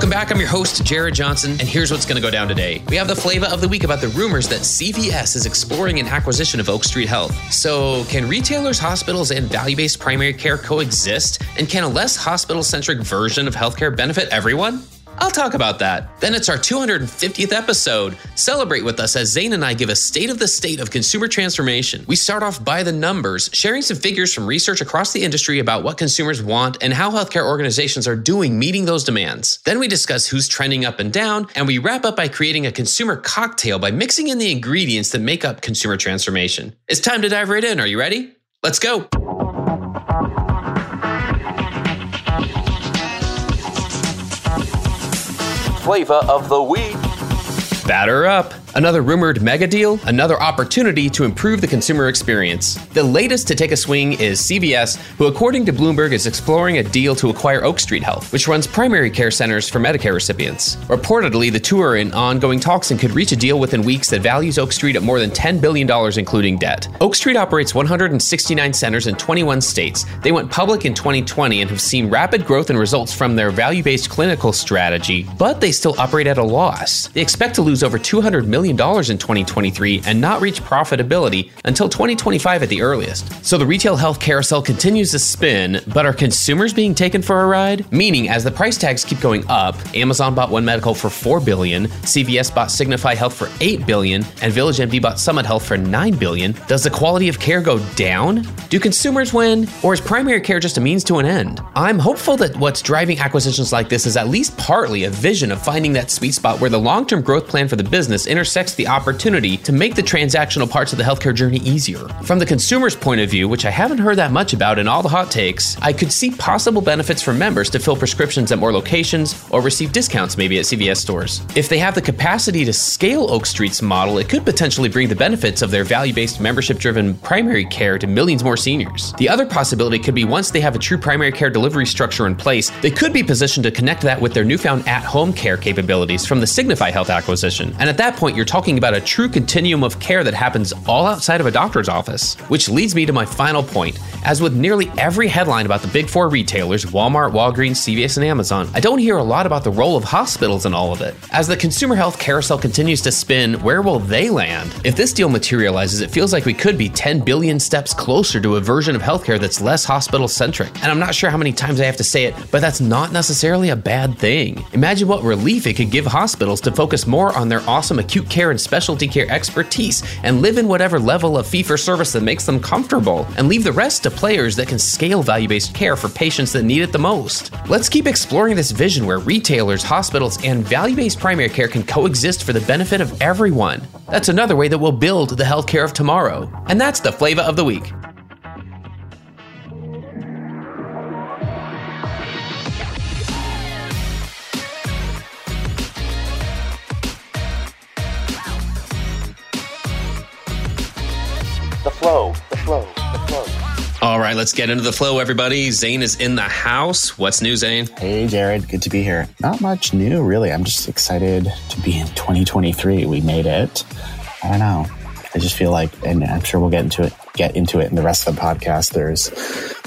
Welcome back. I'm your host, Jared Johnson, and here's what's going to go down today. We have the flavor of the week about the rumors that CVS is exploring an acquisition of Oak Street Health. So, can retailers, hospitals, and value based primary care coexist? And can a less hospital centric version of healthcare benefit everyone? I'll talk about that. Then it's our 250th episode. Celebrate with us as Zane and I give a state of the state of consumer transformation. We start off by the numbers, sharing some figures from research across the industry about what consumers want and how healthcare organizations are doing meeting those demands. Then we discuss who's trending up and down, and we wrap up by creating a consumer cocktail by mixing in the ingredients that make up consumer transformation. It's time to dive right in. Are you ready? Let's go. Flavor of the week. Batter up. Another rumored mega deal, another opportunity to improve the consumer experience. The latest to take a swing is CVS, who, according to Bloomberg, is exploring a deal to acquire Oak Street Health, which runs primary care centers for Medicare recipients. Reportedly, the two are in ongoing talks and could reach a deal within weeks that values Oak Street at more than $10 billion, including debt. Oak Street operates 169 centers in 21 states. They went public in 2020 and have seen rapid growth and results from their value based clinical strategy, but they still operate at a loss. They expect to lose over $200 million in 2023 and not reach profitability until 2025 at the earliest. So the retail health carousel continues to spin, but are consumers being taken for a ride? Meaning, as the price tags keep going up, Amazon bought One Medical for 4 billion, CVS bought Signify Health for 8 billion, and VillageMD bought Summit Health for 9 billion. Does the quality of care go down? Do consumers win, or is primary care just a means to an end? I'm hopeful that what's driving acquisitions like this is at least partly a vision of finding that sweet spot where the long-term growth plan for the business intersects intersects the opportunity to make the transactional parts of the healthcare journey easier. From the consumer's point of view, which I haven't heard that much about in all the hot takes, I could see possible benefits for members to fill prescriptions at more locations or receive discounts maybe at CVS stores. If they have the capacity to scale Oak Street's model, it could potentially bring the benefits of their value based membership driven primary care to millions more seniors. The other possibility could be once they have a true primary care delivery structure in place, they could be positioned to connect that with their newfound at home care capabilities from the Signify Health acquisition. And at that point, you're talking about a true continuum of care that happens all outside of a doctor's office. Which leads me to my final point. As with nearly every headline about the big four retailers Walmart, Walgreens, CVS, and Amazon I don't hear a lot about the role of hospitals in all of it. As the consumer health carousel continues to spin, where will they land? If this deal materializes, it feels like we could be 10 billion steps closer to a version of healthcare that's less hospital centric. And I'm not sure how many times I have to say it, but that's not necessarily a bad thing. Imagine what relief it could give hospitals to focus more on their awesome acute care and specialty care expertise and live in whatever level of fee for service that makes them comfortable and leave the rest to players that can scale value based care for patients that need it the most. Let's keep exploring this vision where retailers, hospitals, and value based primary care can coexist for the benefit of everyone. That's another way that we'll build the healthcare of tomorrow. And that's the flavor of the week. Right, let's get into the flow, everybody. Zane is in the house. What's new, Zane? Hey, Jared. Good to be here. Not much new, really. I'm just excited to be in 2023. We made it. I don't know. I just feel like, and I'm sure we'll get into it, get into it in the rest of the podcast. There's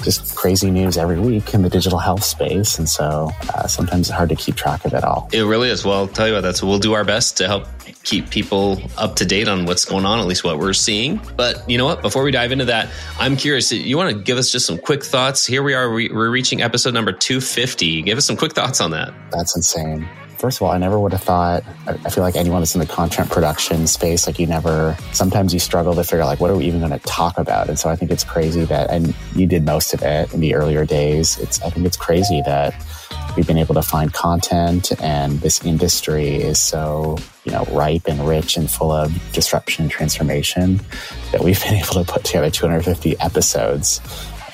just crazy news every week in the digital health space. And so uh, sometimes it's hard to keep track of it all. It really is. Well, I'll tell you what, that's we'll do our best to help keep people up to date on what's going on, at least what we're seeing. But you know what? Before we dive into that, I'm curious. You want to give us just some quick thoughts? Here we are. We're reaching episode number 250. Give us some quick thoughts on that. That's insane first of all, I never would have thought. I feel like anyone that's in the content production space, like you never. Sometimes you struggle to figure out like what are we even going to talk about, and so I think it's crazy that, and you did most of it in the earlier days. It's I think it's crazy that we've been able to find content, and this industry is so you know ripe and rich and full of disruption and transformation that we've been able to put together 250 episodes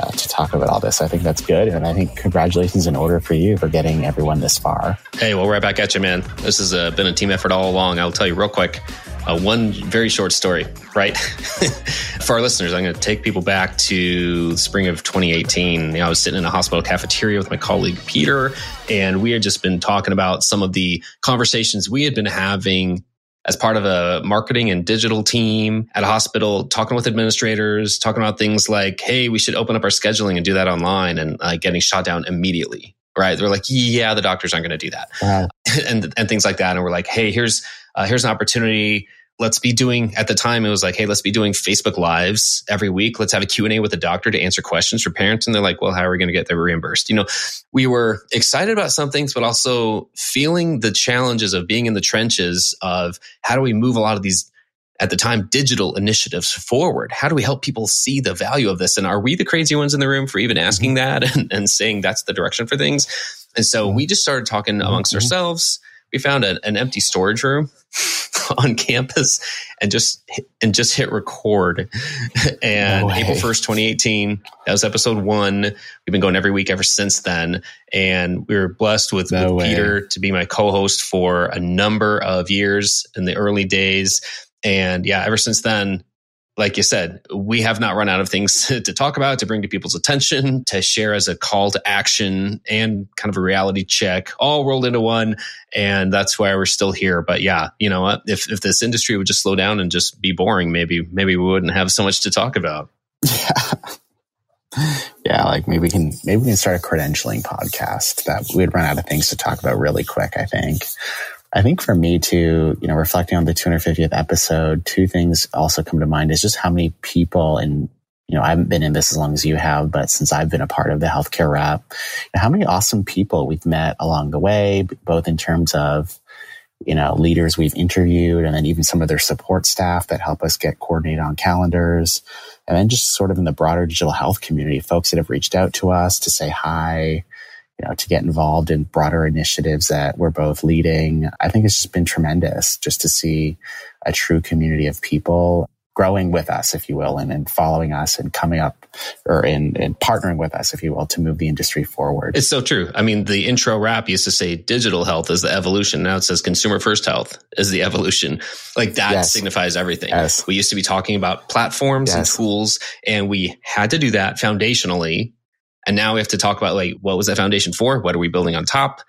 uh, to talk about all this. I think that's good. And I think congratulations in order for you for getting everyone this far. Hey, well, right back at you, man. This has uh, been a team effort all along. I'll tell you real quick. Uh, one very short story, right? For our listeners, I'm going to take people back to spring of 2018. You know, I was sitting in a hospital cafeteria with my colleague Peter, and we had just been talking about some of the conversations we had been having as part of a marketing and digital team at a hospital, talking with administrators, talking about things like, hey, we should open up our scheduling and do that online and uh, getting shot down immediately. Right. They're like, yeah, the doctors aren't going to do that. Wow. and, and things like that. And we're like, hey, here's, uh, here's an opportunity let's be doing at the time it was like hey let's be doing facebook lives every week. Let's have a q&a with a doctor to answer questions for parents. And they're like well how are we going to get that reimbursed? You know we were excited about some things but also feeling the challenges of being in the trenches of how do we move a lot of these at the time digital initiatives forward? How do we help people see the value of this? And are we the crazy ones in the room for even asking mm-hmm. that and, and saying that's the direction for things? And so we just started talking amongst mm-hmm. ourselves we found a, an empty storage room on campus and just and just hit record. and no April first, twenty eighteen, that was episode one. We've been going every week ever since then, and we were blessed with, no with Peter to be my co-host for a number of years in the early days. And yeah, ever since then, like you said, we have not run out of things to talk about, to bring to people's attention, to share as a call to action and kind of a reality check, all rolled into one. And that's why we're still here. But yeah, you know what? If, if this industry would just slow down and just be boring, maybe, maybe we wouldn't have so much to talk about. Yeah. Yeah, like maybe we can maybe we can start a credentialing podcast that we'd run out of things to talk about really quick, I think. I think for me too, you know, reflecting on the 250th episode, two things also come to mind is just how many people and you know, I haven't been in this as long as you have, but since I've been a part of the healthcare rap, how many awesome people we've met along the way, both in terms of, you know, leaders we've interviewed and then even some of their support staff that help us get coordinated on calendars. And then just sort of in the broader digital health community, folks that have reached out to us to say hi, you know, to get involved in broader initiatives that we're both leading. I think it's just been tremendous just to see a true community of people growing with us, if you will, and, and following us and coming up or in, in partnering with us, if you will, to move the industry forward. It's so true. I mean, the intro rap used to say digital health is the evolution. Now it says consumer first health is the evolution. Like that yes. signifies everything. Yes. We used to be talking about platforms yes. and tools, and we had to do that foundationally and now we have to talk about like, what was that foundation for? What are we building on top?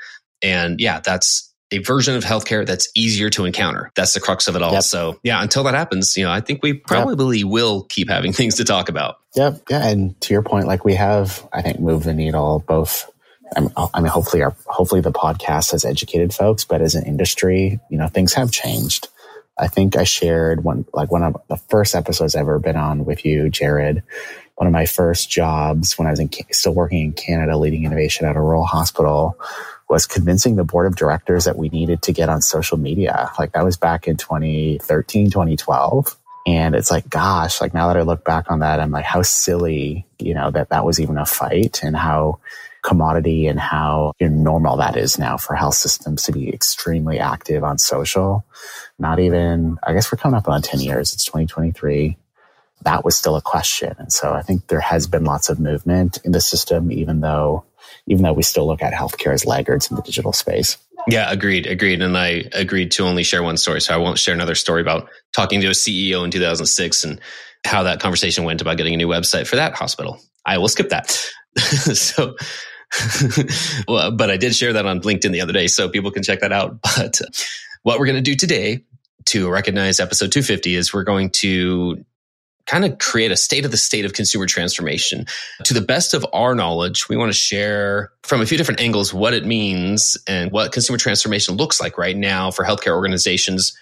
And yeah, that's a version of healthcare that's easier to encounter. That's the crux of it all. Yep. So yeah, until that happens, you know, I think we probably yep. will keep having things to talk about. Yep. Yeah. And to your point, like we have, I think, moved the needle both. I mean, hopefully our, hopefully the podcast has educated folks, but as an industry, you know, things have changed. I think I shared one, like one of the first episodes I've ever been on with you, Jared, one of my first jobs when I was in, still working in Canada, leading innovation at a rural hospital, was convincing the board of directors that we needed to get on social media. Like that was back in 2013, 2012. And it's like, gosh, like now that I look back on that, I'm like, how silly, you know, that that was even a fight and how commodity and how normal that is now for health systems to be extremely active on social. Not even, I guess we're coming up on 10 years. It's 2023 that was still a question. And so I think there has been lots of movement in the system, even though, even though we still look at healthcare as laggards in the digital space. Yeah, agreed, agreed. And I agreed to only share one story. So I won't share another story about talking to a CEO in 2006 and how that conversation went about getting a new website for that hospital. I will skip that. so, well, but I did share that on LinkedIn the other day, so people can check that out. But what we're going to do today to recognize episode 250 is we're going to kind of create a state of the state of consumer transformation. To the best of our knowledge, we want to share from a few different angles what it means and what consumer transformation looks like right now for healthcare organizations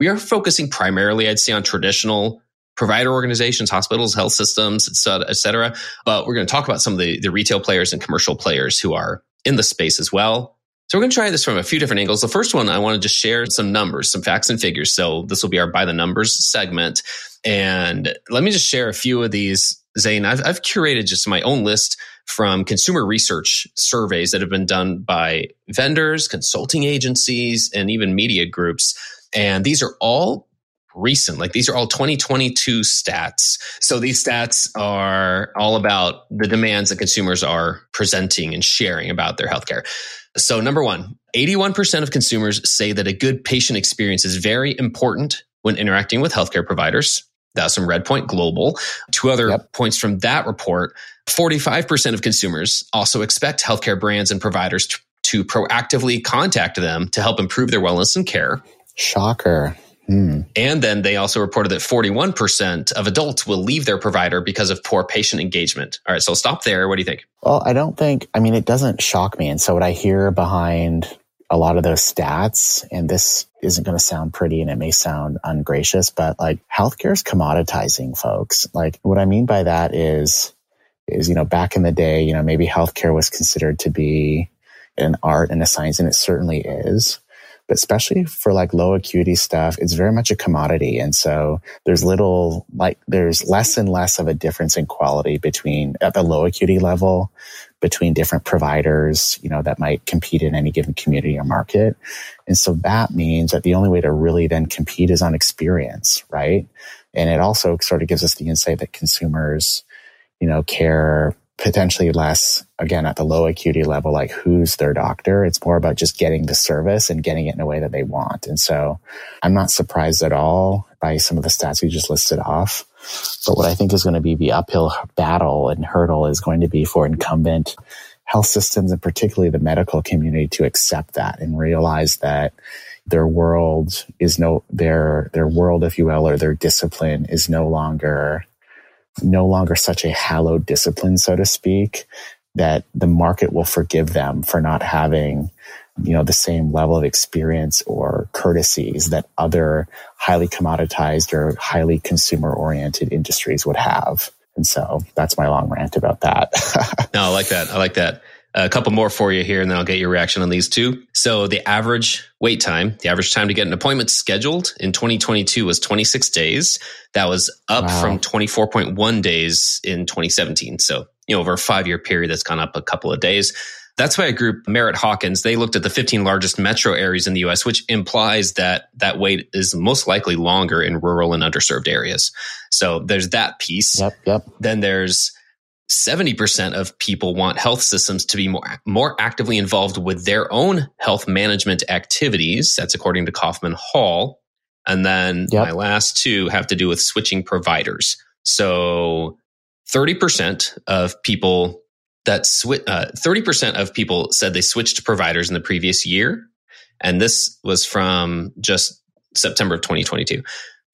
We are focusing primarily, I'd say, on traditional provider organizations, hospitals, health systems, et cetera. But we're going to talk about some of the, the retail players and commercial players who are in the space as well. So we're going to try this from a few different angles. The first one, I want to just share some numbers, some facts and figures. So this will be our by the numbers segment. And let me just share a few of these, Zane. I've, I've curated just my own list from consumer research surveys that have been done by vendors, consulting agencies, and even media groups. And these are all recent. Like these are all 2022 stats. So these stats are all about the demands that consumers are presenting and sharing about their healthcare. So, number one, 81% of consumers say that a good patient experience is very important when interacting with healthcare providers. That's from Redpoint Global. Two other yep. points from that report 45% of consumers also expect healthcare brands and providers to, to proactively contact them to help improve their wellness and care. Shocker. Hmm. And then they also reported that 41% of adults will leave their provider because of poor patient engagement. All right, so stop there. What do you think? Well, I don't think, I mean, it doesn't shock me. And so what I hear behind a lot of those stats, and this isn't going to sound pretty and it may sound ungracious, but like healthcare is commoditizing folks. Like what I mean by that is, is, you know, back in the day, you know, maybe healthcare was considered to be an art and a science, and it certainly is but especially for like low acuity stuff, it's very much a commodity. And so there's little, like, there's less and less of a difference in quality between at the low acuity level between different providers, you know, that might compete in any given community or market. And so that means that the only way to really then compete is on experience, right? And it also sort of gives us the insight that consumers, you know, care potentially less again at the low acuity level like who's their doctor? It's more about just getting the service and getting it in a way that they want. And so i'm not surprised at all by some of the stats you just listed off. But what i think is going to be the uphill battle and hurdle is going to be for incumbent health systems and particularly the medical community to accept that and realize that their world is no their their world if you will or their discipline is no longer no longer such a hallowed discipline, so to speak, that the market will forgive them for not having you know the same level of experience or courtesies that other highly commoditized or highly consumer oriented industries would have. And so that's my long rant about that. No i like that. I like that a couple more for you here, and then I'll get your reaction on these two. So, the average wait time, the average time to get an appointment scheduled in 2022 was 26 days. That was up wow. from 24.1 days in 2017. So, you know, over a five year period, that's gone up a couple of days. That's why a group, Merritt Hawkins, they looked at the 15 largest metro areas in the US, which implies that that wait is most likely longer in rural and underserved areas. So there's that piece. Yep, yep. Then there's 70% of people want health systems to be more, more actively involved with their own health management activities. That's according to Kaufman Hall. And then yep. my last two have to do with switching providers. So 30% of people that swi- uh, 30% of people said they switched providers in the previous year. And this was from just September of 2022.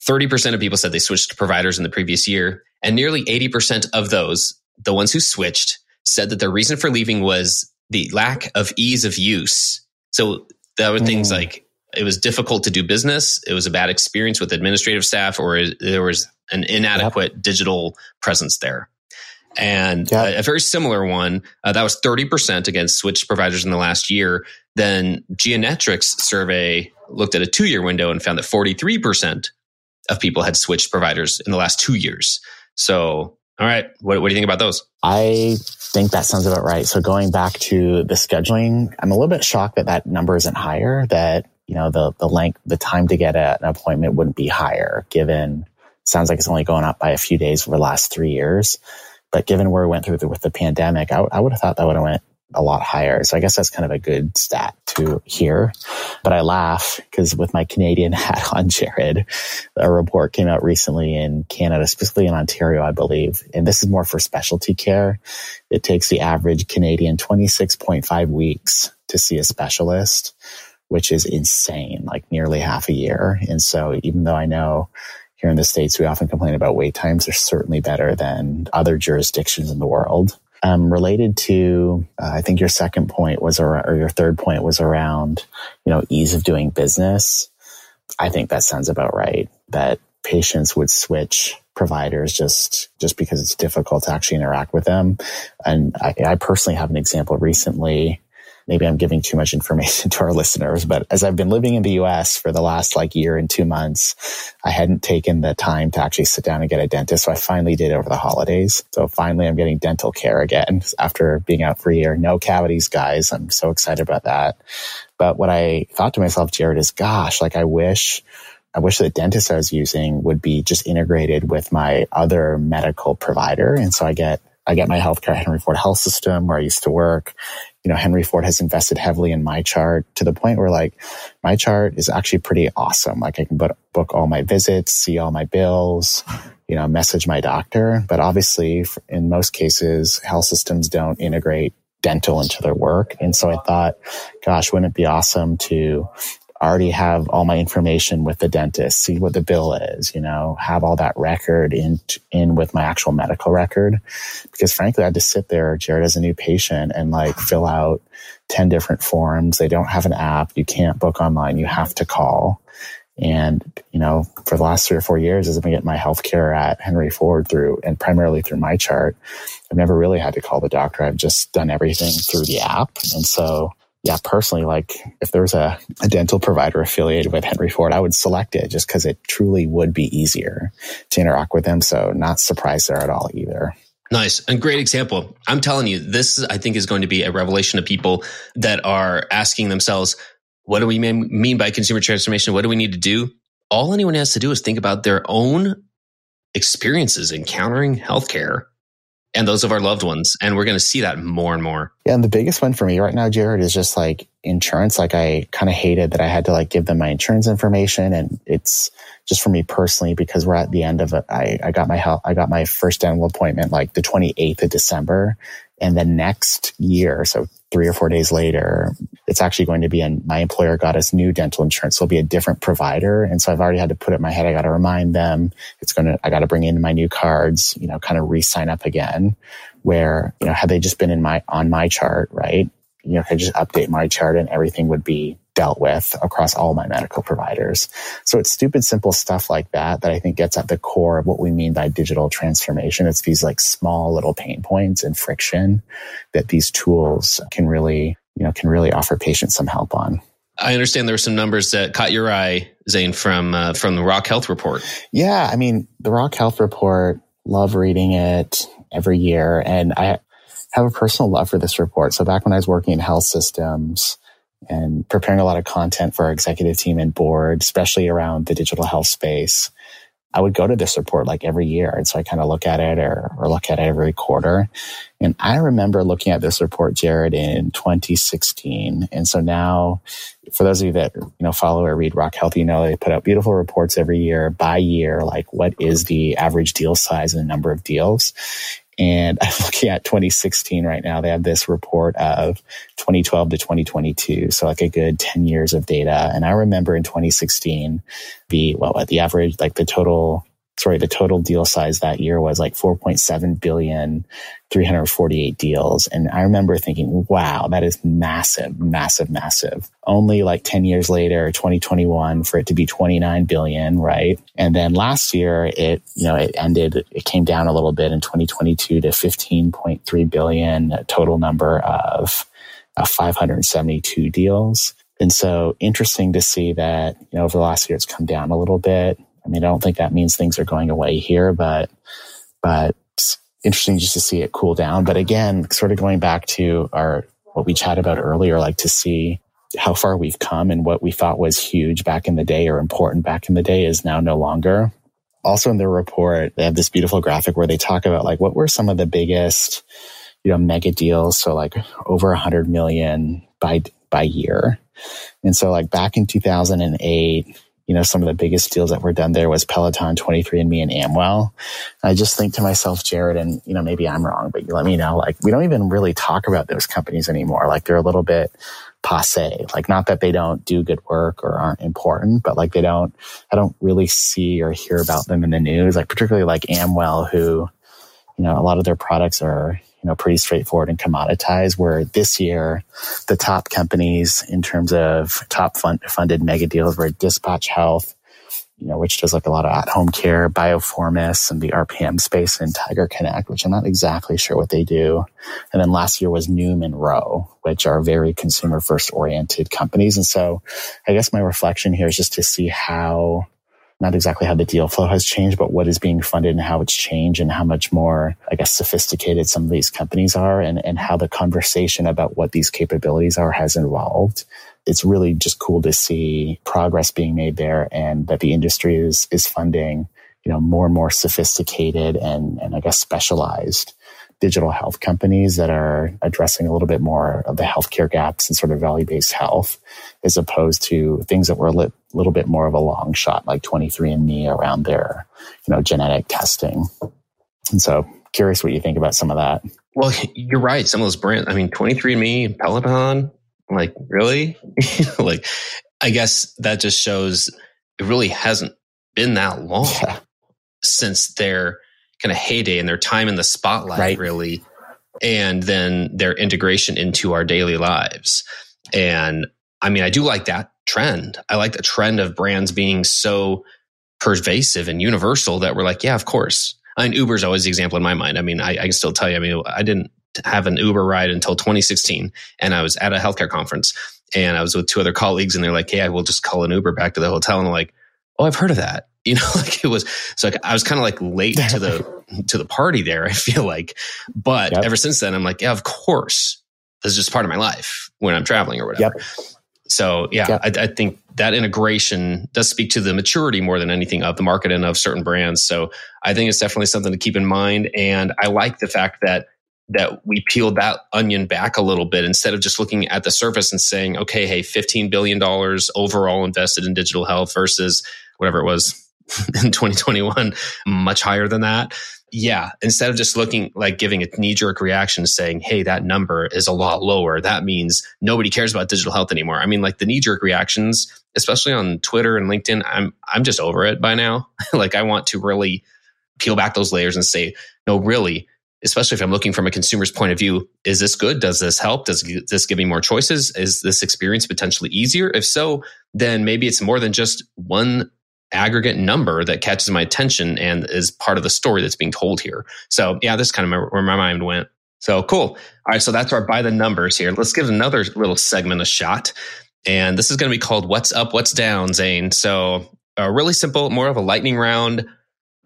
30% of people said they switched providers in the previous year. And nearly 80% of those the ones who switched said that their reason for leaving was the lack of ease of use. So there were things mm. like it was difficult to do business, it was a bad experience with administrative staff, or there was an inadequate yep. digital presence there. And yep. a, a, very similar one uh, that was 30% against switched providers in the last year. Then Geonetric's survey looked at a two year window and found that 43% of people had switched providers in the last two years. So all right. What, what do you think about those? I think that sounds about right. So going back to the scheduling, I'm a little bit shocked that that number isn't higher, that, you know, the, the length, the time to get an appointment wouldn't be higher given sounds like it's only going up by a few days over the last three years. But given where we went through the, with the pandemic, I, I would have thought that would have went a lot higher. So I guess that's kind of a good stat to hear. But I laugh because with my Canadian hat on, Jared, a report came out recently in Canada, specifically in Ontario, I believe. And this is more for specialty care. It takes the average Canadian 26.5 weeks to see a specialist, which is insane, like nearly half a year. And so even though I know here in the States, we often complain about wait times, they're certainly better than other jurisdictions in the world. Um, related to, uh, I think your second point was or your third point was around, you know, ease of doing business. I think that sounds about right. That patients would switch providers just just because it's difficult to actually interact with them. And I, I personally have an example recently maybe I'm giving too much information to our listeners, but as I've been living in the US for the last like year and two months, I hadn't taken the time to actually sit down and get a dentist. So I finally did over the holidays. So finally I'm getting dental care again after being out for a year. No cavities, guys. I'm so excited about that. But what I thought to myself, Jared, is gosh, like I wish I wish the dentist I was using would be just integrated with my other medical provider. And so I get I get my healthcare Henry Ford Health System where I used to work. You know, Henry Ford has invested heavily in MyChart to the point where like MyChart is actually pretty awesome. Like I can book, book all my visits, see all my bills, you know, message my doctor. But obviously in most cases, health systems don't integrate dental into their work. And so I thought, gosh, wouldn't it be awesome to already have all my information with the dentist, see what the bill is, you know, have all that record in, in with my actual medical record. Because frankly, I had to sit there, Jared, as a new patient and like fill out 10 different forms. They don't have an app. You can't book online. You have to call. And, you know, for the last three or four years, as I've been getting my health care at Henry Ford through and primarily through MyChart, I've never really had to call the doctor. I've just done everything through the app. And so yeah, personally, like if there's a, a dental provider affiliated with Henry Ford, I would select it just because it truly would be easier to interact with them. So not surprised there at all either. Nice and great example. I'm telling you, this I think is going to be a revelation to people that are asking themselves, what do we mean by consumer transformation? What do we need to do? All anyone has to do is think about their own experiences encountering healthcare and those of our loved ones. And we're going to see that more and more. Yeah. And the biggest one for me right now, Jared, is just like insurance. Like I kind of hated that I had to like give them my insurance information. And it's just for me personally, because we're at the end of it. I, I got my health, I got my first dental appointment like the 28th of December. And the next year, so three or four days later, it's actually going to be, and my employer got us new dental insurance. So it'll be a different provider. And so I've already had to put it in my head. I got to remind them it's going to, I got to bring in my new cards, you know, kind of re-sign up again where, you know, had they just been in my, on MyChart, right? You know, I could just update MyChart and everything would be dealt with across all my medical providers. So it's stupid, simple stuff like that that I think gets at the core of what we mean by digital transformation. It's these like small little pain points and friction that these tools can really, you know, can really offer patients some help on. I understand there were some numbers that caught your eye, Zane, from uh, from the Rock Health Report. Yeah, I mean, the Rock Health Report. Love reading it every year, and I have a personal love for this report. So back when I was working in health systems, and preparing a lot of content for our executive team and board, especially around the digital health space. I would go to this report like every year. And so I kind of look at it or, or look at it every quarter. And I remember looking at this report, Jared, in 2016. And so now for those of you that, you know, follow or read Rock Health, you know, they put out beautiful reports every year by year, like what is the average deal size and the number of deals. And I'm looking at 2016 right now. They have this report of 2012 to 2022. So like a good 10 years of data. And I remember in 2016, the, well, the average, like the total sorry, the total deal size that year was like 4.7 billion, 348 deals. And I remember thinking, wow, that is massive, massive, massive. Only like 10 years later, 2021 for it to be 29 billion, right? And then last year it, you know, it ended, it came down a little bit in 2022 to 15.3 billion total number of uh, 572 deals. And so interesting to see that, you know, over the last year, it's come down a little bit. I mean, I don't think that means things are going away here, but, but interesting just to see it cool down. But again, sort of going back to our, what we chatted about earlier, like to see how far we've come and what we thought was huge back in the day or important back in the day is now no longer. Also in their report, they have this beautiful graphic where they talk about like what were some of the biggest, you know, mega deals. So like over a hundred million by, by year. And so like back in 2008, you know, some of the biggest deals that were done there was Peloton, 23andMe, and Amwell. I just think to myself, Jared, and, you know, maybe I'm wrong, but you let me know, like, we don't even really talk about those companies anymore. Like, they're a little bit passe. Like, not that they don't do good work or aren't important, but like, they don't, I don't really see or hear about them in the news. Like, particularly like Amwell, who, you know, a lot of their products are, you know, pretty straightforward and commoditized. Where this year, the top companies in terms of top fund, funded mega deals were Dispatch Health, you know, which does like a lot of at home care, Biofourmis and the RPM space and TigerConnect, which I'm not exactly sure what they do. And then last year was and Ro, which are very consumer first oriented companies. And so I guess my reflection here is just to see how not exactly how the deal flow has changed, but what is being funded and how it's changed and how much more, I guess, sophisticated some of these companies are and, and how the conversation about what these capabilities are has evolved. It's really just cool to see progress being made there and that the industry is is funding you know more and more sophisticated and and I guess specialized digital health companies that are addressing a little bit more of the healthcare gaps and sort of value based health as opposed to things that were a li- little bit more of a long shot like 23andme around their you know genetic testing and so curious what you think about some of that well you're right some of those brands i mean 23andme and peloton like, really? like, I guess that just shows it really hasn't been that long yeah. since their kind of heyday and their time in the spotlight, right. really. And then their integration into our daily lives. And I mean, I do like that trend. I like the trend of brands being so pervasive and universal that we're like, yeah, of course. I mean, Uber's always the example in my mind. I mean, I, I can still tell you, I mean, I didn't have an Uber ride until 2016. And I was at a healthcare conference and I was with two other colleagues and they're like, Hey, I will just call an Uber back to the hotel. And I'm like, Oh, I've heard of that. You know, like it was, so I was kind of like late to the, to the party there. I feel like, but yep. ever since then, I'm like, yeah, of course, this is just part of my life when I'm traveling or whatever. Yep. So yeah, yep. I, I, think that integration does speak to the maturity more than anything of the market and of certain brands. So I think it's definitely something to keep in mind. And I like the fact that that we peeled that onion back a little bit instead of just looking at the surface and saying, okay, hey, $15 billion overall invested in digital health versus whatever it was in 2021, much higher than that. Yeah. Instead of just looking like giving a knee jerk reaction saying, hey, that number is a lot lower, that means nobody cares about digital health anymore. I mean, like the knee jerk reactions, especially on Twitter and LinkedIn, I'm, I'm just over it by now. like I want to really peel back those layers and say, no, really, especially if I'm looking from a consumer's point of view, is this good? Does this help? Does this give me more choices? Is this experience potentially easier? If so, then maybe it's more than just one aggregate number that catches my attention and is part of the story that's being told here. So yeah, this kind of where my mind went. So cool. All right. So that's our by the numbers here. Let's give another little segment a shot. And this is going to be called What's Up, What's Down, Zane. So uh, really simple, more of a lightning round,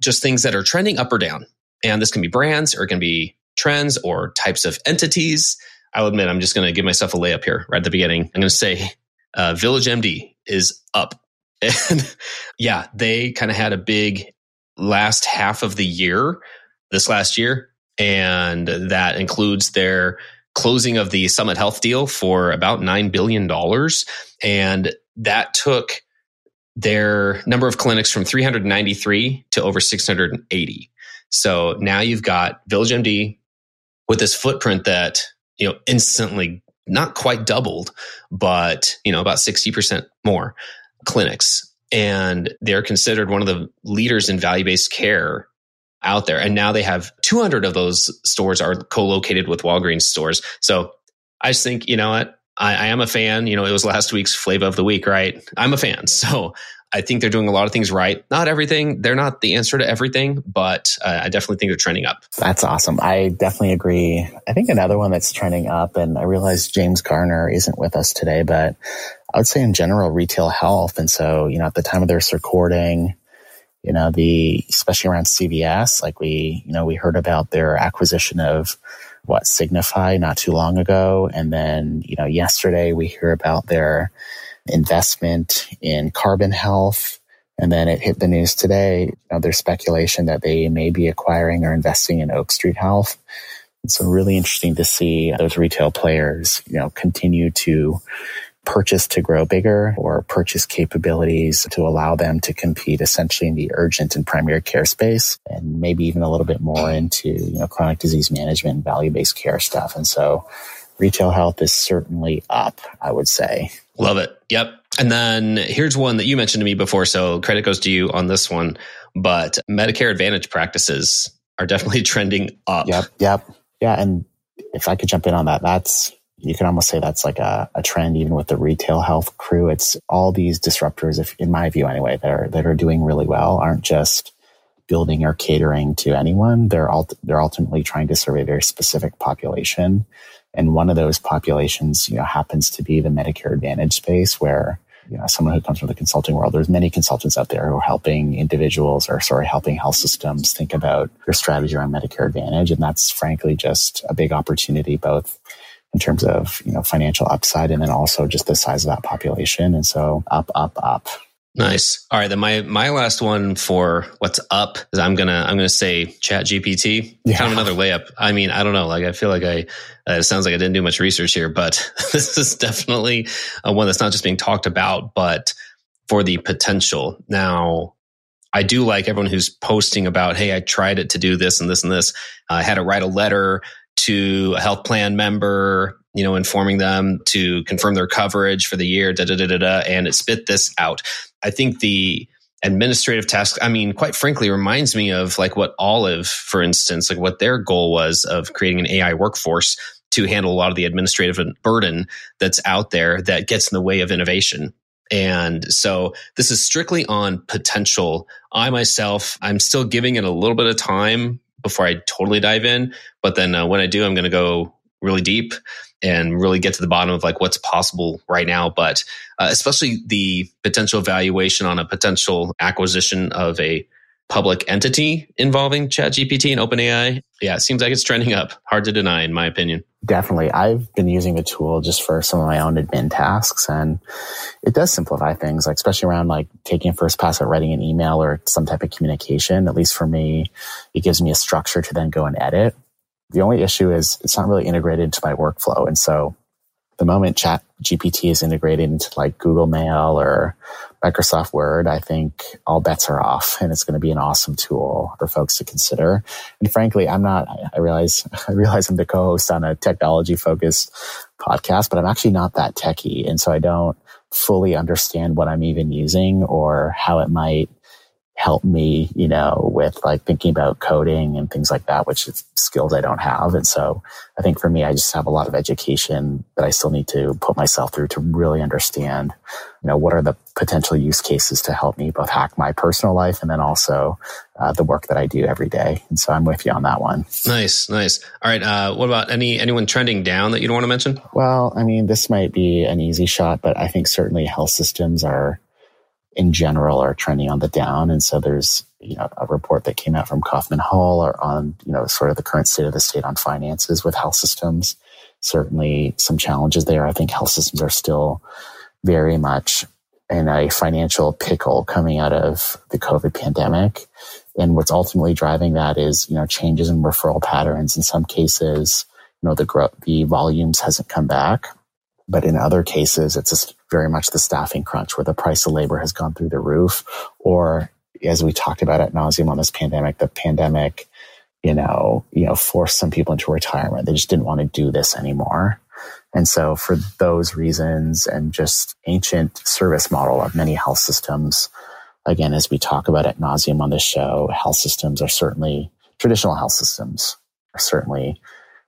just things that are trending up or down. And this can be brands or it can be trends or types of entities. I'll admit, I'm just going to give myself a layup here right at the beginning. I'm going to say uh, Village MD is up. And yeah, they kind of had a big last half of the year this last year. And that includes their closing of the Summit Health deal for about $9 billion. And that took their number of clinics from 393 to over 680. So now you've got Village MD with this footprint that, you know, instantly not quite doubled, but, you know, about 60% more clinics. And they're considered one of the leaders in value based care out there. And now they have 200 of those stores are co located with Walgreens stores. So I just think, you know what? I, I, am a fan. You know, it was last week's flavor of the week, right? I'm a fan. So I think they're doing a lot of things right. Not everything. They're not the answer to everything, but uh, I definitely think they're trending up. That's awesome. I definitely agree. I think another one that's trending up, and I realize James Garner isn't with us today, but I would say in general, retail health. And so, you know, at the time of this recording, you know, the, especially around CVS, like we, you know, we heard about their acquisition of what Signify not too long ago. And then, you know, yesterday we hear about their, investment in Carbon Health. And then it hit the news today. You know, there's speculation that they may be acquiring or investing in Oak Street Health. It's so really interesting to see those retail players, you know, continue to purchase to grow bigger or purchase capabilities to allow them to compete essentially in the urgent and primary care space and maybe even a little bit more into, you know, chronic disease management and value-based care stuff. And so retail health is certainly up, I would say. Love it. Yep. And then here's one that you mentioned to me before. So credit goes to you on this one. But Medicare Advantage practices are definitely trending up. Yep. Yep. Yeah. And if I could jump in on that, that's, you can almost say that's like a, a trend even with the retail health crew. It's all these disruptors, if in my view anyway, that are, that are doing really well aren't just building or catering to anyone. They're all, they're ultimately trying to serve a very specific population. And one of those populations, you know, happens to be the Medicare Advantage space where you know, someone who comes from the consulting world, there's many consultants out there who are helping individuals or sorry, helping health systems think about their strategy around Medicare Advantage. And that's frankly just a big opportunity, both in terms of, you know, financial upside and then also just the size of that population. And so up, up, up. Nice. All right. Then my my last one for what's up is I'm gonna I'm gonna say ChatGPT. Yeah. Kind of another layup. I mean, I don't know. Like I feel like I uh, it sounds like I didn't do much research here, but this is definitely a one that's not just being talked about, but for the potential. Now, I do like everyone who's posting about, hey, I tried it to do this and this and this. I had to write a letter to a health plan member you know, informing them to confirm their coverage for the year, da da da da da, and it spit this out. I think the administrative task, I mean, quite frankly, reminds me of like what Olive, for instance, like what their goal was of creating an AI workforce to handle a lot of the administrative burden that's out there that gets in the way of innovation. And so this is strictly on potential. I myself, I'm still giving it a little bit of time before I totally dive in. But then uh, when I do, I'm going to go really deep and really get to the bottom of like what's possible right now. But uh, especially the potential valuation on a potential acquisition of a public entity involving ChatGPT and OpenAI. Yeah, it seems like it's trending up. Hard to deny, in my opinion. Definitely. I've been using the tool just for some of my own admin tasks and it does simplify things, like especially around like taking a first pass at writing an email or some type of communication. At least for me, it gives me a structure to then go and edit the only issue is it's not really integrated into my workflow. And so the moment chat GPT is integrated into like Google Mail or Microsoft Word, I think all bets are off and it's going to be an awesome tool for folks to consider. And frankly, I'm not, I realize, I realize I'm the co-host on a technology focused podcast, but I'm actually not that techy. And so I don't fully understand what I'm even using or how it might help me, you know, with like thinking about coding and things like that, which is skills I don't have. And so I think for me, I just have a lot of education that I still need to put myself through to really understand, you know, what are the potential use cases to help me both hack my personal life and then also uh, the work that I do every day. And so I'm with you on that one. Nice, nice. All right. Uh, what about any anyone trending down that you don't want to mention? Well, I mean, this might be an easy shot, but I think certainly health systems are in general are trending on the down. And so there's, you know, a report that came out from Kaufman Hall on, you know, sort of the current state of the state on finances with health systems. Certainly some challenges there. I think health systems are still very much in a financial pickle coming out of the COVID pandemic. And what's ultimately driving that is, you know, changes in referral patterns. In some cases, you know, the growth, the volumes hasn't come back. But in other cases, it's just very much the staffing crunch where the price of labor has gone through the roof. Or as we talked about at nauseum on this pandemic, the pandemic, you know, you know, forced some people into retirement. They just didn't want to do this anymore. And so for those reasons and just ancient service model of many health systems, again, as we talk about at nauseum on this show, health systems are certainly traditional health systems are certainly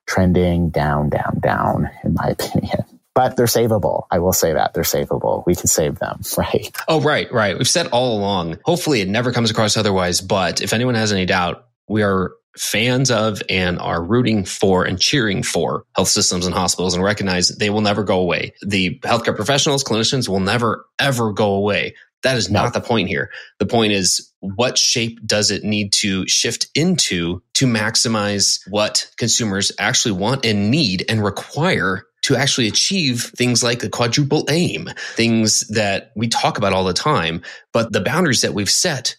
trending down, down, down, in my opinion but they're savable. I will say that they're savable. We can save them, right? Oh, right, right. We've said all along. Hopefully, it never comes across otherwise. But if anyone has any doubt, we are fans of and are rooting for and cheering for health systems and hospitals and recognize they will never go away. The healthcare professionals, clinicians will never, ever go away. That is not the point here. The point is what shape does it need to shift into to maximize what consumers actually want and need and require to actually achieve things like the quadruple aim, things that we talk about all the time, but the boundaries that we've set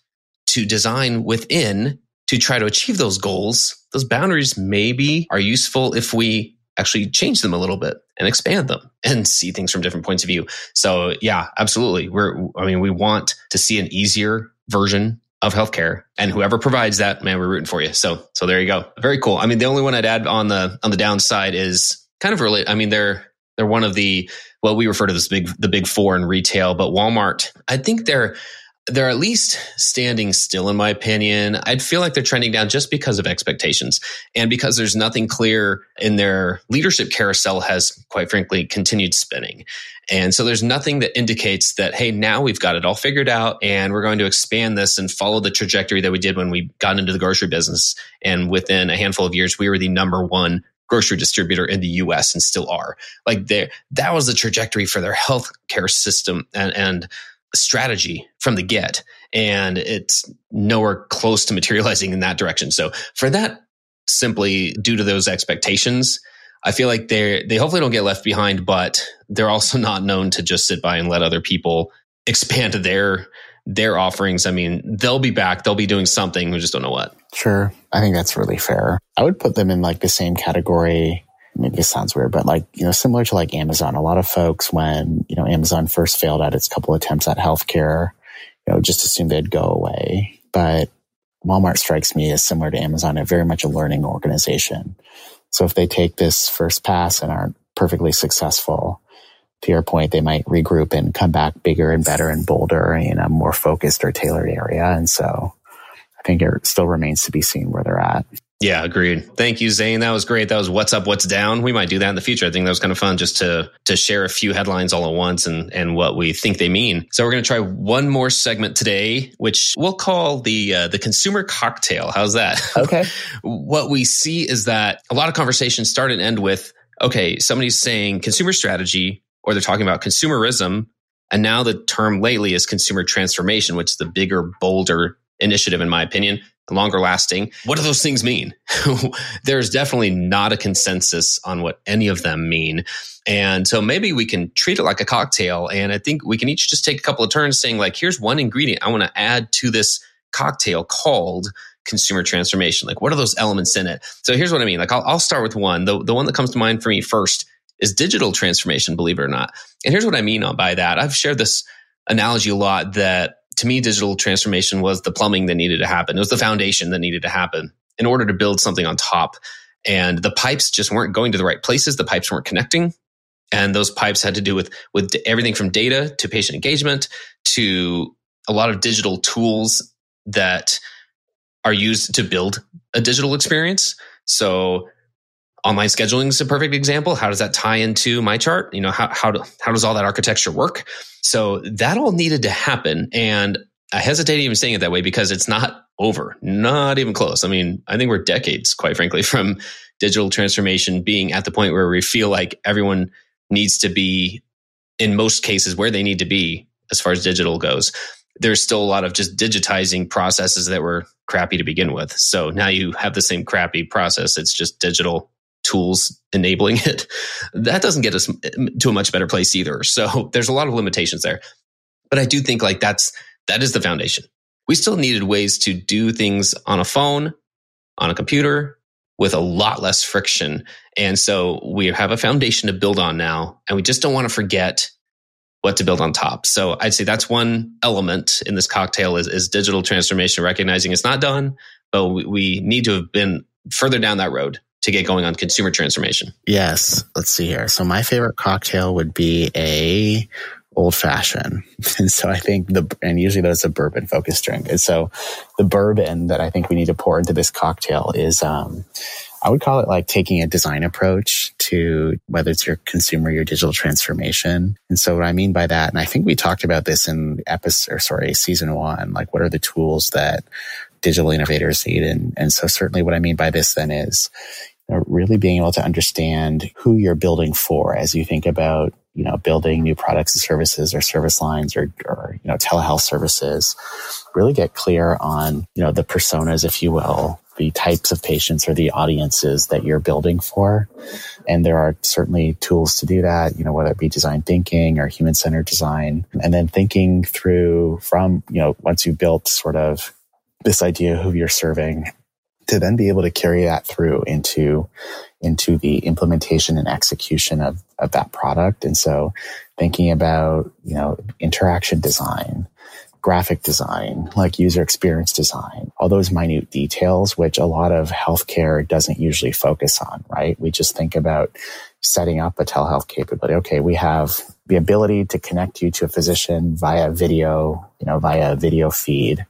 to design within to try to achieve those goals, those boundaries maybe are useful if we actually change them a little bit and expand them and see things from different points of view. So yeah, absolutely. We're, I mean, we want to see an easier version of healthcare and whoever provides that, man, we're rooting for you. So, so there you go. Very cool. I mean, the only one I'd add on the, on the downside is kind of relate. I mean, they're they're one of the well, we refer to this big the big four in retail, but Walmart. I think they're they're at least standing still, in my opinion. I'd feel like they're trending down just because of expectations and because there's nothing clear in their leadership carousel has, quite frankly, continued spinning. And so there's nothing that indicates that, hey, now we've got it all figured out and we're going to expand this and follow the trajectory that we did when we got into the grocery business. And within a handful of years, we were the number one grocery distributor in the US and still are. Like there, that was the trajectory for their healthcare system and, and strategy from the get. And it's nowhere close to materializing in that direction. So for that, simply due to those expectations, I feel like they they hopefully don't get left behind, but they're also not known to just sit by and let other people expand their their offerings. I mean, they'll be back, they'll be doing something, we just don't know what. Sure. I think that's really fair. I would put them in like the same category. Maybe this sounds weird, but like, you know, similar to like Amazon, a lot of folks when, you know, Amazon first failed at its couple attempts at healthcare, you know, just assumed they'd go away. But Walmart strikes me as similar to Amazon, a very much a learning organization. So if they take this first pass and aren't perfectly successful, to your point, they might regroup and come back bigger and better and bolder in a more focused or tailored area. And so I think it still remains to be seen where they're at. Yeah, agreed. Thank you, Zane. That was great. That was what's up, what's down. We might do that in the future. I think that was kind of fun just to to share a few headlines all at once and and what we think they mean. So we're going to try one more segment today, which we'll call the uh, the consumer cocktail. How's that? Okay. what we see is that a lot of conversations start and end with okay, somebody's saying consumer strategy, or they're talking about consumerism, and now the term lately is consumer transformation, which is the bigger, bolder initiative, in my opinion longer lasting. What do those things mean? There's definitely not a consensus on what any of them mean. And so maybe we can treat it like a cocktail. And I think we can each just take a couple of turns saying, like, here's one ingredient I want to add to this cocktail called consumer transformation. Like, what are those elements in it? So here's what I mean. Like, I'll, I'll start with one. The, the one that comes to mind for me first is digital transformation, believe it or not. And here's what I mean by that. I've shared this analogy a lot that to me, digital transformation was the plumbing that needed to happen. It was the foundation that needed to happen in order to build something on top. And the pipes just weren't going to the right places. The pipes weren't connecting. And those pipes had to do with, with everything from data to patient engagement to a lot of digital tools that are used to build a digital experience. So online scheduling is a perfect example. How does that tie into MyChart? You know, how, how, do, how does all that architecture work? So that all needed to happen. And I hesitate even saying it that way because it's not over, not even close. I mean, I think we're decades, quite frankly, from digital transformation being at the point where we feel like everyone needs to be, in most cases, where they need to be as far as digital goes. There's still a lot of just digitizing processes that were crappy to begin with. So now you have the same crappy process. It's just digital tools enabling it. That doesn't get us to a much better place either. So there's a lot of limitations there. But I do think like that's that is the foundation. We still needed ways to do things on a phone, on a computer with a lot less friction. And so we have a foundation to build on now, and we just don't want to forget what to build on top. So I'd say that's one element in this cocktail is, is digital transformation, recognizing it's not done, but we, we need to have been further down that road to get going on consumer transformation? Yes. Let's see here. So my favorite cocktail would be a old fashioned. And so I think the, and usually that's a bourbon focused drink. And so the bourbon that I think we need to pour into this cocktail is, um, I would call it like taking a design approach to whether it's your consumer, your digital transformation. And so what I mean by that, and I think we talked about this in episode, or sorry, season one, like what are the tools that digital innovators need? And, and so certainly what I mean by this then is really being able to understand who you're building for as you think about you know building new products and services or service lines or, or you know telehealth services. Really get clear on you know the personas if you will the types of patients or the audiences that you're building for. And there are certainly tools to do that you know whether it be design thinking or human centered design. And then thinking through from you know once you built sort of this idea of who you're serving to then be able to carry that through into into the implementation and execution of, of that product. And so thinking about, you know, interaction design, graphic design, like user experience design, all those minute details, which a lot of healthcare doesn't usually focus on, right? We just think about setting up a telehealth capability. Okay, we have the ability to connect you to a physician via video, you know, via a video feed,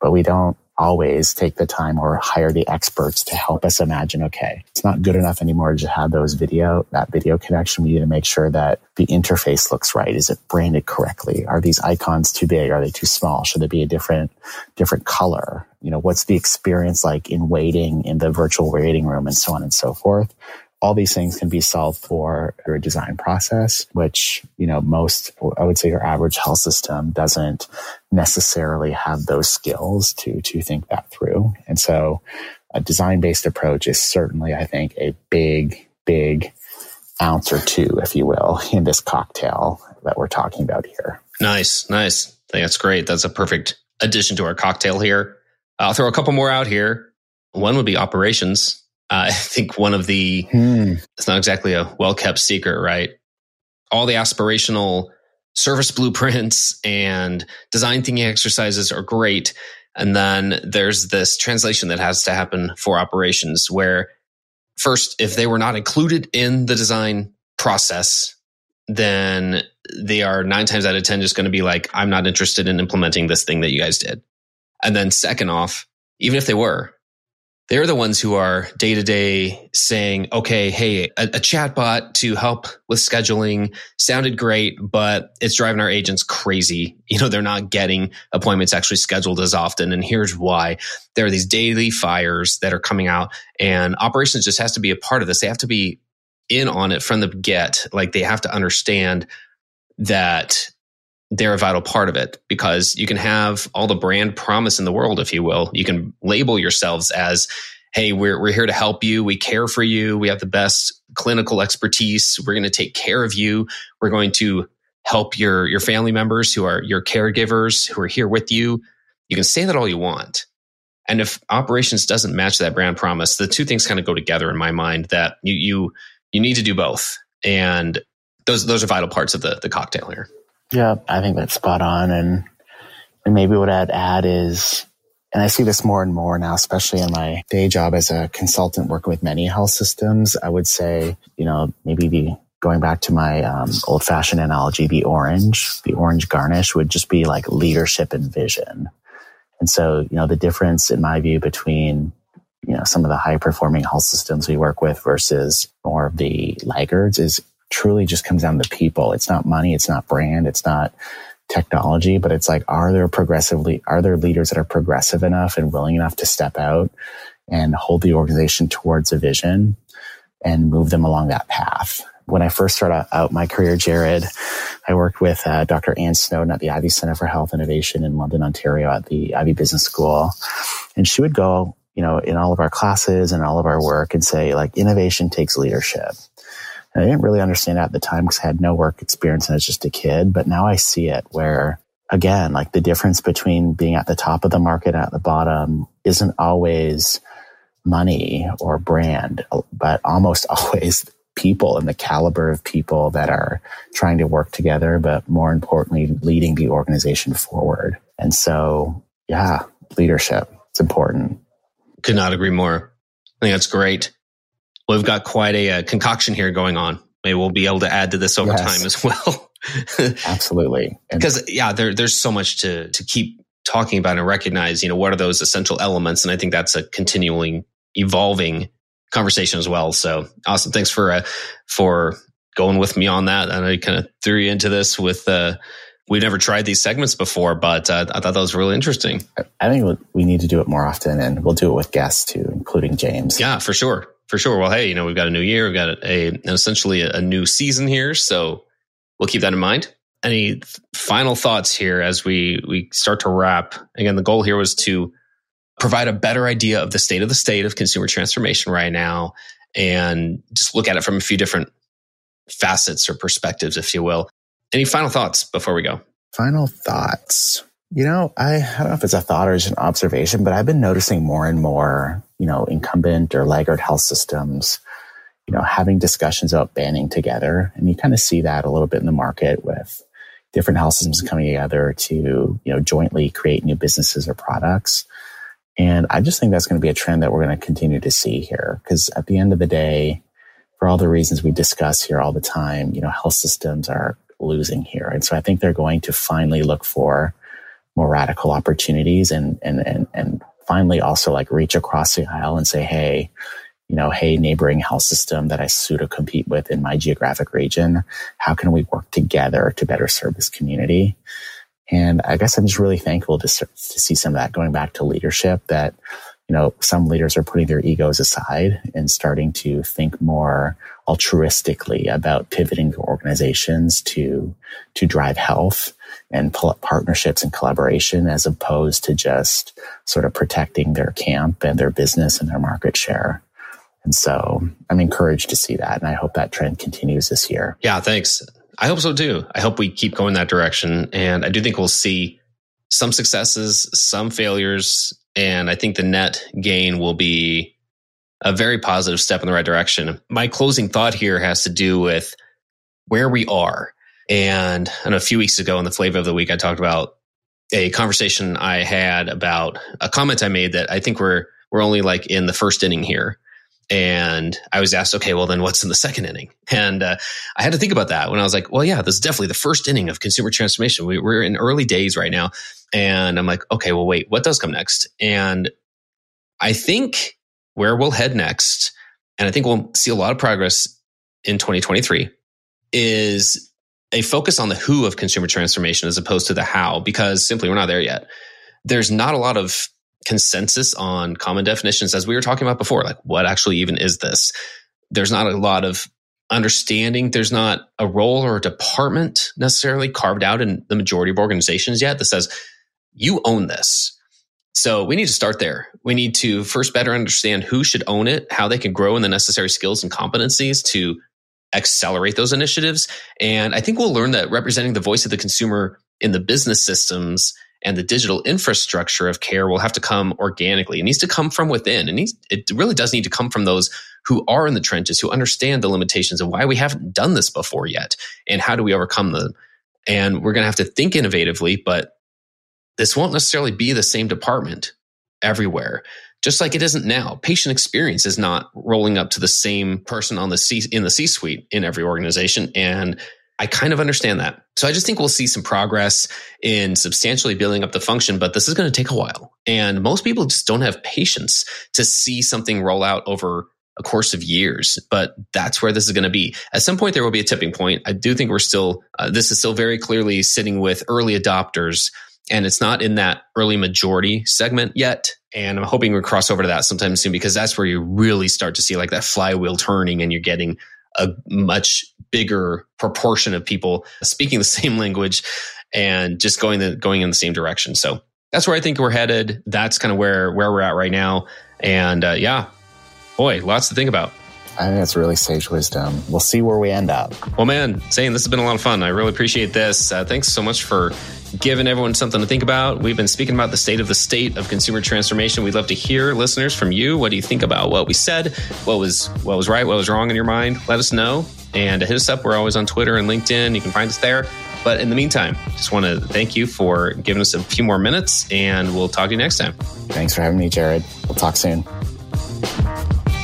but we don't always take the time or hire the experts to help us imagine, okay, it's not good enough anymore to have those video, that video connection. We need to make sure that the interface looks right. Is it branded correctly? Are these icons too big? Are they too small? Should there be a different, different color? You know, what's the experience like in waiting in the virtual waiting room and so on and so forth? All these things can be solved for through a design process, which, you know, most, I would say your average health system doesn't necessarily have those skills to, to think that through. And so a design based approach is certainly, I think, a big, big ounce or two, if you will, in this cocktail that we're talking about here. Nice, nice. That's great. That's a perfect addition to our cocktail here. I'll throw a couple more out here. One would be operations. Uh, I think one of the, hmm. it's not exactly a well kept secret, right? All the aspirational service blueprints and design thinking exercises are great. And then there's this translation that has to happen for operations where first, if they were not included in the design process, then they are nine times out of 10 just going to be like, I'm not interested in implementing this thing that you guys did. And then second off, even if they were, they're the ones who are day to day saying, okay, hey, a, a chatbot to help with scheduling sounded great, but it's driving our agents crazy. You know, they're not getting appointments actually scheduled as often. And here's why there are these daily fires that are coming out and operations just has to be a part of this. They have to be in on it from the get. Like they have to understand that they're a vital part of it because you can have all the brand promise in the world, if you will. You can label yourselves as, hey, we're, we're here to help you. We care for you. We have the best clinical expertise. We're going to take care of you. We're going to help your, your family members who are your caregivers who are here with you. You can say that all you want. And if operations doesn't match that brand promise, the two things kind of go together in my mind that you, you, you need to do both. And those, those are vital parts of the, the cocktail here. Yeah, I think that's spot on. And, and maybe what I'd add is, and I see this more and more now, especially in my day job as a consultant working with many health systems. I would say, you know, maybe the going back to my um, old fashioned analogy, the orange, the orange garnish would just be like leadership and vision. And so, you know, the difference in my view between, you know, some of the high performing health systems we work with versus more of the laggards is truly just comes down to people. It's not money. It's not brand. It's not technology, but it's like, are there progressively, are there leaders that are progressive enough and willing enough to step out and hold the organization towards a vision and move them along that path? When I first started out my career, Jared, I worked with uh, Dr. Anne Snowdon at the Ivey Center for Health Innovation in London, Ontario at the Ivey Business School. And she would go, you know, in all of our classes and all of our work and say like innovation takes leadership. And I didn't really understand that at the time because I had no work experience and I was just a kid. But now I see it where again, like the difference between being at the top of the market at the bottom isn't always money or brand, uh, but almost always people and the caliber of people that are trying to work together, but more importantly, leading the organization forward. And so, yeah, leadership, it's important. Could not agree more. I think that's great we've got quite a, a, concoction here going on. Maybe we'll be able to add to this over yes. time as well. Absolutely. Because yeah, there, there's so much to to keep talking about and recognize. You know, what are those essential elements? And I think that's a continually evolving conversation as well. So awesome. Thanks for uh, for going with me on that. And I kind of threw you into this with. Uh, We've never tried these segments before, but uh, I thought that was really interesting. I think we need to do it more often, and we'll do it with guests too, including James. Yeah, for sure for sure. Well, hey, you know, we've got a new year, we've got a, a essentially a, a, new season here, so we'll keep that in mind. Any final thoughts here as we we start to wrap? Again, the goal here was to provide a better idea of the state of the state of consumer transformation right now, and just look at it from a few different facets or perspectives, if you will. Any final thoughts before we go? Final thoughts. You know, I, I don't know if it's a thought or just an observation, but I've been noticing more and more, you know, incumbent or laggard health systems, you know, having discussions about banding together. And you kind of see that a little bit in the market with different health systems mm-hmm. coming together to, you know, jointly create new businesses or products. And I just think that's going to be a trend that we're going to continue to see here. Because at the end of the day, for all the reasons we discuss here all the time, you know, health systems are losing here. And so I think they're going to finally look for more radical opportunities and, and, and, and finally also like reach across the aisle and say, Hey, you know, Hey, neighboring health system that I sue to compete with in my geographic region. How can we work together to better serve this community? And I guess I'm just really thankful to, to see some of that going back to leadership that, you know, some leaders are putting their egos aside and starting to think more altruistically about pivoting organizations to, to drive health and pull up partnerships and collaboration as opposed to just sort of protecting their camp and their business and their market share. And so I'm encouraged to see that. And I hope that trend continues this year. Yeah, thanks. I hope so too. I hope we keep going that direction. And I do think we'll see some successes, some failures. And I think the net gain will be a very positive step in the right direction. My closing thought here has to do with where we are. And know a few weeks ago in the flavor of the week, I talked about a conversation I had about a comment I made that I think we're we're only like in the first inning here. And I was asked, okay, well, then what's in the second inning? And uh, I had to think about that when I was like, well, yeah, this is definitely the first inning of consumer transformation. We, we're in early days right now. And I'm like, okay, well, wait, what does come next? And I think where we'll head next, and I think we'll see a lot of progress in 2023, is a focus on the who of consumer transformation as opposed to the how, because simply we're not there yet. There's not a lot of consensus on common definitions, as we were talking about before. Like, what actually even is this? There's not a lot of understanding. There's not a role or a department necessarily carved out in the majority of organizations yet that says, you own this. So we need to start there. We need to first better understand who should own it, how they can grow in the necessary skills and competencies to accelerate those initiatives. And I think we'll learn that representing the voice of the consumer in the business systems and the digital infrastructure of care will have to come organically. It needs to come from within. It needs, it really does need to come from those who are in the trenches, who understand the limitations of why we haven't done this before yet and how do we overcome them. And we're going to have to think innovatively, but this won't necessarily be the same department everywhere. Just like it isn't now. Patient experience is not rolling up to the same person on the C in the C suite in every organization. And I kind of understand that. So I just think we'll see some progress in substantially building up the function, but this is going to take a while. And most people just don't have patience to see something roll out over a course of years, but that's where this is going to be. At some point, there will be a tipping point. I do think we're still, uh, this is still very clearly sitting with early adopters, and it's not in that early majority segment yet. And I'm hoping we cross over to that sometime soon because that's where you really start to see like that flywheel turning and you're getting a much bigger proportion of people speaking the same language and just going the going in the same direction. So that's where I think we're headed. That's kind of where where we're at right now. And uh, yeah, boy, lots to think about. I think that's really sage wisdom. We'll see where we end up. Well, man, Zane, this has been a lot of fun. I really appreciate this. Uh, thanks so much for giving everyone something to think about. We've been speaking about the state of the state of consumer transformation. We'd love to hear listeners from you. What do you think about what we said? What was what was right? What was wrong in your mind? Let us know and hit us up. We're always on Twitter and LinkedIn. You can find us there. But in the meantime, just want to thank you for giving us a few more minutes, and we'll talk to you next time. Thanks for having me, Jared. We'll talk soon.